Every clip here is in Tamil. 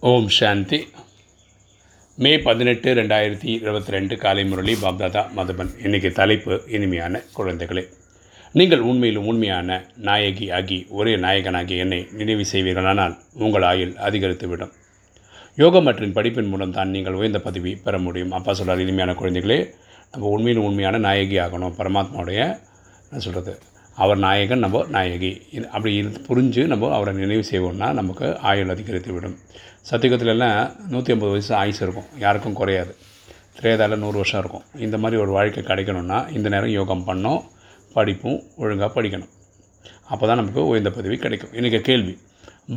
ஓம் சாந்தி. மே பதினெட்டு ரெண்டாயிரத்தி இருபத்தி ரெண்டு காலை முரளி பாப்தாதா மதுபன் இன்றைக்கி தலைப்பு இனிமையான குழந்தைகளே. நீங்கள் உண்மையிலும் உண்மையான நாயகி ஆகி ஒரே நாயகனாகி என்னை நினைவு செய்வீர்களானால் உங்கள் ஆயுள் அதிகரித்துவிடும். யோகம் மற்றும் படிப்பின் மூலம் தான் நீங்கள் உயர்ந்த பதவி பெற முடியும். அப்பா சொல்கிறார் இனிமையான குழந்தைகளே நம்ம உண்மையிலும் உண்மையான நாயகி ஆகணும். பரமாத்மாவுடைய நான் சொல்கிறது அவர் நாயகன் நம்ம நாயகி. அப்படி புரிஞ்சு நம்ம அவரை நினைவு செய்வோம்னா நமக்கு ஆயுள் அதிகரித்து விடும். சத்தியகத்துலலாம் நூற்றி ஐம்பது வயசு ஆயுசு இருக்கும். யாருக்கும் குறையாது. திரேதால நூறு வருஷம் இருக்கும். இந்த மாதிரி ஒரு வாழ்க்கை கிடைக்கணும்னா இந்த நேரம் யோகம் பண்ணோம் படிப்பும் ஒழுங்காக படிக்கணும். அப்போ தான் நமக்கு உயர்ந்த பதவி கிடைக்கும். இன்றைக்கி கேள்வி.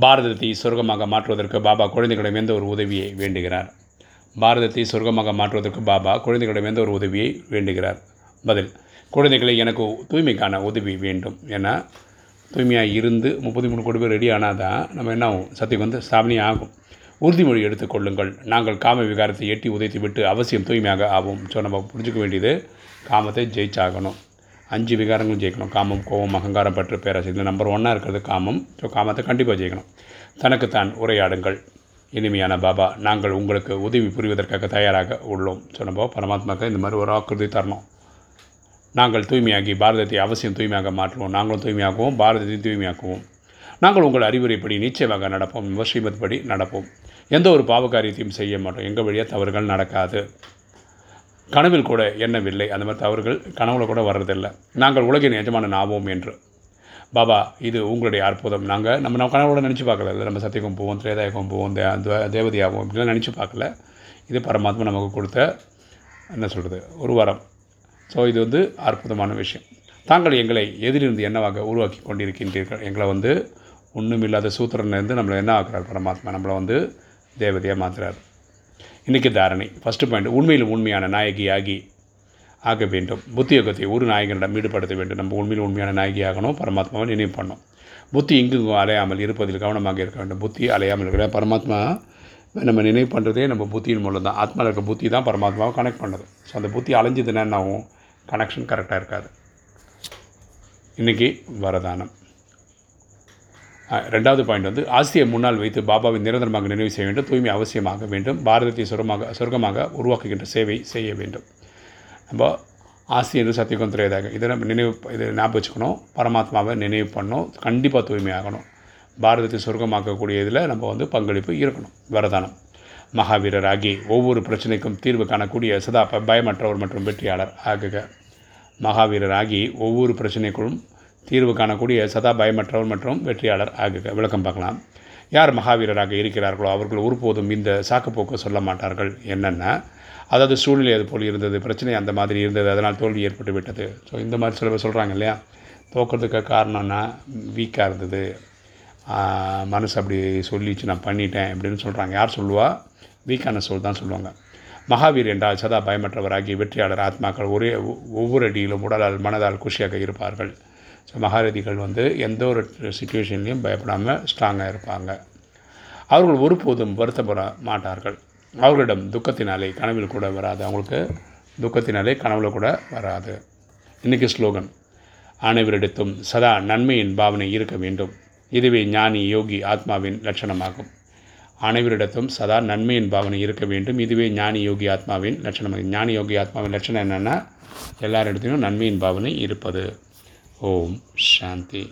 பாரதத்தை சொர்க்கமாக மாற்றுவதற்கு பாபா குழந்தைகளிடம் எந்த ஒரு உதவியை வேண்டுகிறார்? பாரதத்தை சொர்க்கமாக மாற்றுவதற்கு பாபா குழந்தைகளிடம் எந்த ஒரு உதவியை வேண்டுகிறார்? பதில். குழந்தைகளை எனக்கு தூய்மைக்கான உதவி வேண்டும். ஏன்னா தூய்மையாக இருந்து முப்பத்தி மூணு கோடி பேர் ரெடி ஆனால் தான் நம்ம என்ன ஆகும்? சத்தியம் வந்து ஸ்தாபனி ஆகும். உறுதிமொழி எடுத்துக்கொள்ளுங்கள் நாங்கள் காம விகாரத்தை எட்டி உதைத்து விட்டு அவசியம் தூய்மையாக ஆகும் ஸோ நம்ம புரிஞ்சுக்க வேண்டியது காமத்தை ஜெயிச்சாகணும். அஞ்சு விகாரங்களும் ஜெயிக்கணும். காமம் கோபம் அகங்காரம் பற்று பேராசை இதில் நம்பர் ஒன்னாக இருக்கிறது காமம். ஸோ காமத்தை கண்டிப்பாக ஜெயிக்கணும். தனக்குத்தான் உரையாடுங்கள். இனிமையான பாபா நாங்கள் உங்களுக்கு உதவி புரிவதற்காக தயாராக உள்ளோம். ஸோ நம்ம பரமாத்மாவுக்கு இந்த மாதிரி ஒரு வாக்குறுதி தரணும். நாங்கள் தூய்மையாகி பாரதத்தை அவசியம் தூய்மையாக மாற்றுவோம். நாங்களும் தூய்மையாக்குவோம் பாரதத்தையும் தூய்மையாக்குவோம். நாங்கள் உங்கள் அறிவுரைப்படி நிச்சயமாக நடப்போம். விமர்சிமத் படி நடப்போம். எந்த ஒரு பாவகாரியத்தையும் செய்ய மாட்டோம். எங்கள் வழியாக தவறுகள் நடக்காது. கனவில் கூட எண்ணவில்லை. அந்த மாதிரி தவறுகள் கனவுல கூட வர்றதில்லை. நாங்கள் உலகின் எஜமான ஆவோம் என்று. பாபா இது உங்களுடைய அற்புதம். நாங்கள் நம்ம நம்ம கனவோட நினச்சி பார்க்கல. இல்லை நம்ம சத்தியகம் போவோம் திரேதாயகம் போவோம் தே தே- இப்படிலாம் நினச்சி பார்க்கல. இது பரமாத்மா நமக்கு கொடுத்த என்ன சொல்கிறது ஒரு வரம். ஸோ இது வந்து அற்புதமான விஷயம். தாங்கள் எங்களை எதிலிருந்து என்னவாக உருவாக்கி கொண்டிருக்கின்றீர்கள்? எங்களை வந்து ஒன்றுமில்லாத சூத்திரன்லேருந்து நம்மளை என்ன ஆக்குறார் பரமாத்மா? நம்மளை வந்து தேவதையாக மாற்றுறார் இன்றைக்கி தாரணை. ஃபஸ்ட்டு பாயிண்ட் உண்மையில் உண்மையான நாயகி ஆகி ஆக வேண்டும். புத்தி யோகத்தை ஒரு நாயகனிடம் ஈடுபடுத்த வேண்டும். நம்ம உண்மையில் உண்மையான நாயகி ஆகணும் பரமாத்மாவை நினைவு பண்ணணும். புத்தி இங்கும் அலையாமல் இருப்பதில் கவனமாக இருக்க வேண்டும். புத்தி அலையாமல் இருக்கிற பரமாத்மா நம்ம நினைவு பண்ணுறதே நம்ம புத்தியின் மூலம் தான். ஆத்மாவில் இருக்க புத்தி தான் பரமாத்மாவை கனெக்ட் பண்ணுறது ஸோ அந்த புத்தி அலைஞ்சதுன்னா என்ன ஆகும்? கனெக்ஷன் கரெக்டாக இருக்காது. இன்றைக்கி வரதானம். ரெண்டாவது பாயிண்ட் வந்து ஆசியை முன்னால் வைத்து பாபாவை நிரந்தரமாக நினைவு செய்ய வேண்டும் தூய்மை அவசியமாக வேண்டும் பாரதத்தை சுரமாக சொர்க்கமாக உருவாக்குகின்ற சேவை செய்ய வேண்டும். நம்ம ஆசி என்று சத்தியகம் திரையதாக இதை நம்ம நினைவு இதை ஞாபகம் வச்சுக்கணும் பரமாத்மாவை நினைவு பண்ணணும் கண்டிப்பாக தூய்மையாகணும் பாரதத்தை சொர்க்கமாக்கக்கூடிய இதில் நம்ம வந்து பங்களிப்பு இருக்கணும் வரதானம். மகாவீரர் ஆகி ஒவ்வொரு பிரச்சனைக்கும் தீர்வு காணக்கூடிய சதா பயமற்றவர் மற்றும் வெற்றியாளர் ஆகுக. மகாவீரராகி ஒவ்வொரு பிரச்சனைக்குள்ளும் தீர்வு காணக்கூடிய சதா பயமற்றவர் மற்றும் வெற்றியாளர் ஆகுக. விளக்கம் பார்க்கலாம். யார் மகாவீரராக இருக்கிறார்களோ அவர்கள் ஒருபோதும் இந்த சாக்குப்போக்கு சொல்ல மாட்டார்கள். என்னென்ன அதாவது சூழ்நிலை அது போல் இருந்தது பிரச்சனை அந்த மாதிரி இருந்தது அதனால் தோல்வி ஏற்பட்டு விட்டது. ஸோ இந்த மாதிரி சில பேர் சொல்கிறாங்க இல்லையா? தோக்கிறதுக்கு காரணம்னா வீக்காக இருந்தது. மனசு அப்படி சொல்லிச்சு நான் பண்ணிட்டேன் அப்படின்னு சொல்கிறாங்க யார் சொல்லுவா? வீக்கான சொல் தான் சொல்லுவாங்க. மகாவீர் என்றால் சதா பயமற்றவராகி வெற்றியாளர் ஆத்மாக்கள் ஒரே ஒ- ஒவ்வொரு அடியிலும் உடலால் மனதால் குஷியாக இருப்பார்கள். ஸோ மகாரதிகள் வந்து எந்த ஒரு சுச்சுவேஷன்லையும் பயப்படாமல் ஸ்ட்ராங்காக இருப்பாங்க. அவர்கள் ஒருபோதும் வருத்தப்பட மாட்டார்கள். அவர்களிடம் துக்கத்தினாலே கனவில் கூட வராது. அவங்களுக்கு துக்கத்தினாலே கனவுல கூட வராது. இன்றைக்கி ஸ்லோகன் அனைவரிடத்தும் சதா நன்மையின் பாவனை இருக்க வேண்டும். இதுவே ஞானி யோகி ஆத்மாவின் லட்சணமாகும். அனைவரிடத்தும் சதா நன்மையின் பாவனை இருக்க வேண்டும். இதுவே ஞானி யோகி ஆத்மாவின் லட்சணம். ஞானி யோகி ஆத்மாவின் லட்சணம் என்னென்னா எல்லாரிடத்திலும் நன்மையின் பாவனை இருப்பது. ஓம் சாந்தி.